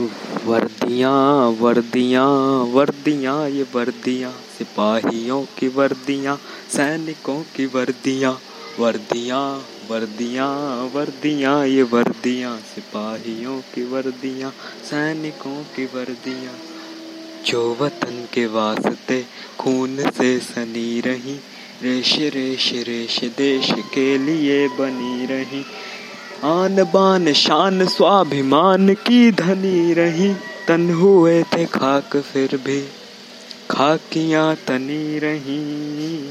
वर्दियाँ वर्दियाँ वर्दियाँ, ये वर्दियाँ, सिपाहियों की वर्दियाँ, सैनिकों की वर्दियाँ वर्दियाँ वर्दियाँ वर्दियाँ, ये वर्दियाँ, सिपाहियों की वर्दियाँ, सैनिकों की वर्दियाँ। जो वतन के वास्ते खून से सनी रही, रेश रेश रेश, देश के लिए बनी रही। आन बान शान स्वाभिमान की धनी रही। तन हुए थे खाक फिर भी, खाकियाँ तनी रही।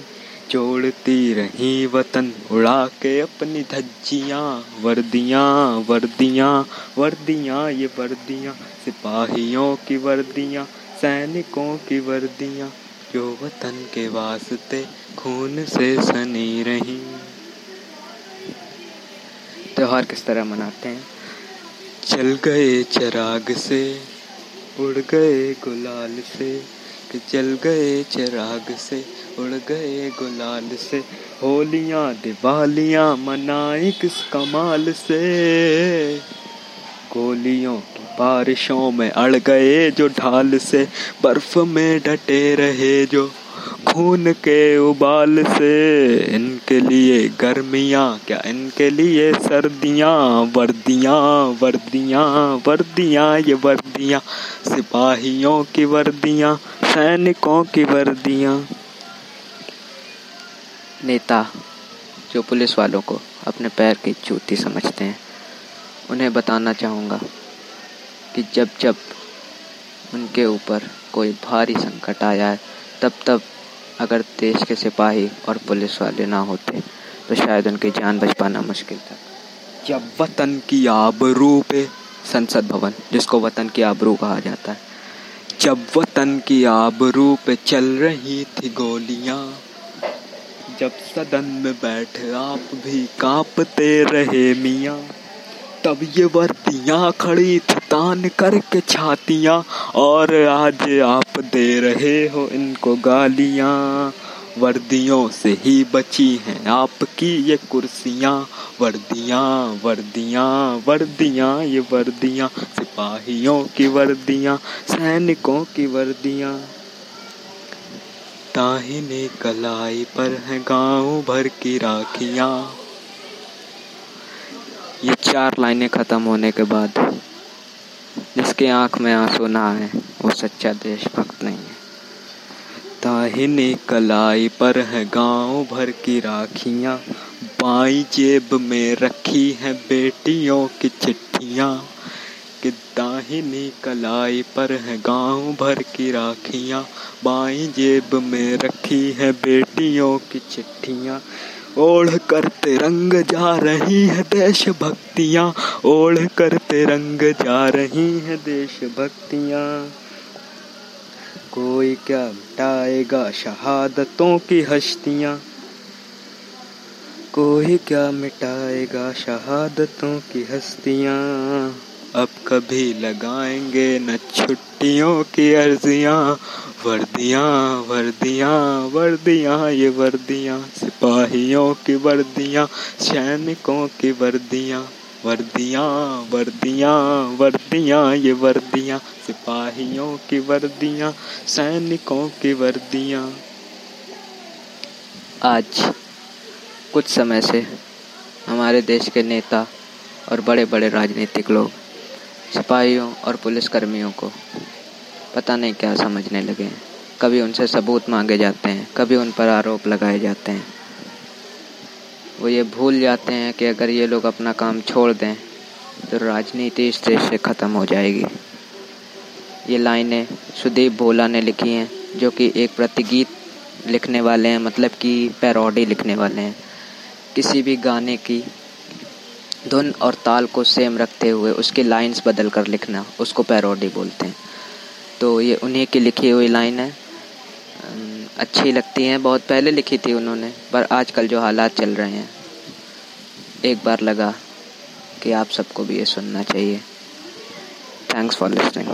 जोड़ती रही वतन उड़ा के अपनी धज्जियाँ। वर्दियाँ वर्दियाँ वर्दियाँ ये वर्दियाँ। सिपाहियों की वर्दियाँ, सैनिकों की वर्दियाँ। जो वतन के वास्ते खून से सनी रही। त्योहार किस तरह मनाते हैं? चल गए चराग से, उड़ गए गुलाल से, कि चल गए चिराग से, उड़ गए गुलाल से। होलियाँ दिवालियाँ मनाई किस कमाल से? गोलियों की बारिशों में अड़ गए जो ढाल से, बर्फ़ में डटे रहे जो खून के उबाल से इनके लिए गर्मियाँ, क्या इनके लिए सर्दियाँ? वर्दियाँ वर्दियाँ वर्दियाँ, ये वर्दियाँ। सिपाहियों की वर्दियाँ, सैनिकों की वर्दियाँ। नेता, जो पुलिस वालों को अपने पैर की जूती समझते हैं, उन्हें बताना चाहूँगा कि जब जब उनके ऊपर कोई भारी संकट आया है, तब तब अगर देश के सिपाही और पुलिस वाले ना होते तो शायद उनकी जान बच पाना मुश्किल था। जब वतन की आबरू पे, संसद भवन, जिसको वतन की आबरू कहा जाता है, जब वतन की आबरू पे चल रही थी गोलियाँ, जब सदन में बैठे आप भी कांपते रहे मियाँ तब ये वर्दियाँ खड़ी थी तान करके छातियाँ, और आज आप दे रहे हो इनको गालियाँ। वर्दियों से ही बची हैं आपकी ये कुर्सियाँ। वर्दियाँ वर्दियाँ वर्दियाँ, ये वर्दियाँ। सिपाहियों की वर्दियाँ, सैनिकों की वर्दियाँ। ताहिनी कलाई पर है गाँव भर की राखियाँ। चार लाइनें ख़त्म होने के बाद जिसके आँख में आँसू ना आए, वो सच्चा देशभक्त नहीं है। ताहिनी कलाई पर है गाँव भर की राखियाँ, बाई जेब में रखी है बेटियों की चिट्ठियाँ। दाहिनी कलाई पर है, गाँव भर की राखियाँ। बाई जेब में रखी है बेटियों की चिट्ठियाँ। ओढ़ कर तिरंग जा रही है देशभक्तियाँ। ओढ़ कर तिरंग जा रही है देशभक्तियाँ। कोई क्या मिटाएगा शहादतों की हस्तियाँ? कोई क्या मिटाएगा शहादतों की हस्तियाँ? अब कभी लगाएँगे न छुट्टियों की अर्जियाँ। वर्दियाँ वर्दियाँ वर्दियाँ, ये वर्दियाँ। सिपाहियों की वर्दियाँ, सैनिकों की वर्दियाँ। वर्दियाँ वर्दियाँ वर्दियाँ, ये वर्दियाँ। सिपाहियों की वर्दियाँ, सैनिकों की वर्दियाँ। आज कुछ समय से हमारे देश के नेता और बड़े बड़े राजनीतिक लोग सिपाहियों और पुलिसकर्मियों को पता नहीं क्या समझने लगे। हैं कभी उनसे सबूत मांगे जाते हैं, कभी उन पर आरोप लगाए जाते हैं। वो ये भूल जाते हैं कि अगर ये लोग अपना काम छोड़ दें तो राजनीति इस देश से ख़त्म हो जाएगी। ये लाइनें सुदीप भोला ने लिखी हैं, जो कि एक प्रतिगीत लिखने वाले हैं मतलब कि पैरोडी लिखने वाले हैं। किसी भी गाने की धुन और ताल को सेम रखते हुए उसकी लाइंस बदल कर लिखना, उसको पैरोडी बोलते हैं। तो ये उन्हीं की लिखी हुई लाइन है। अच्छी लगती हैं, बहुत पहले लिखी थी उन्होंने, पर आजकल जो हालात चल रहे हैं, एक बार लगा कि आप सबको भी ये सुनना चाहिए। Thanks for listening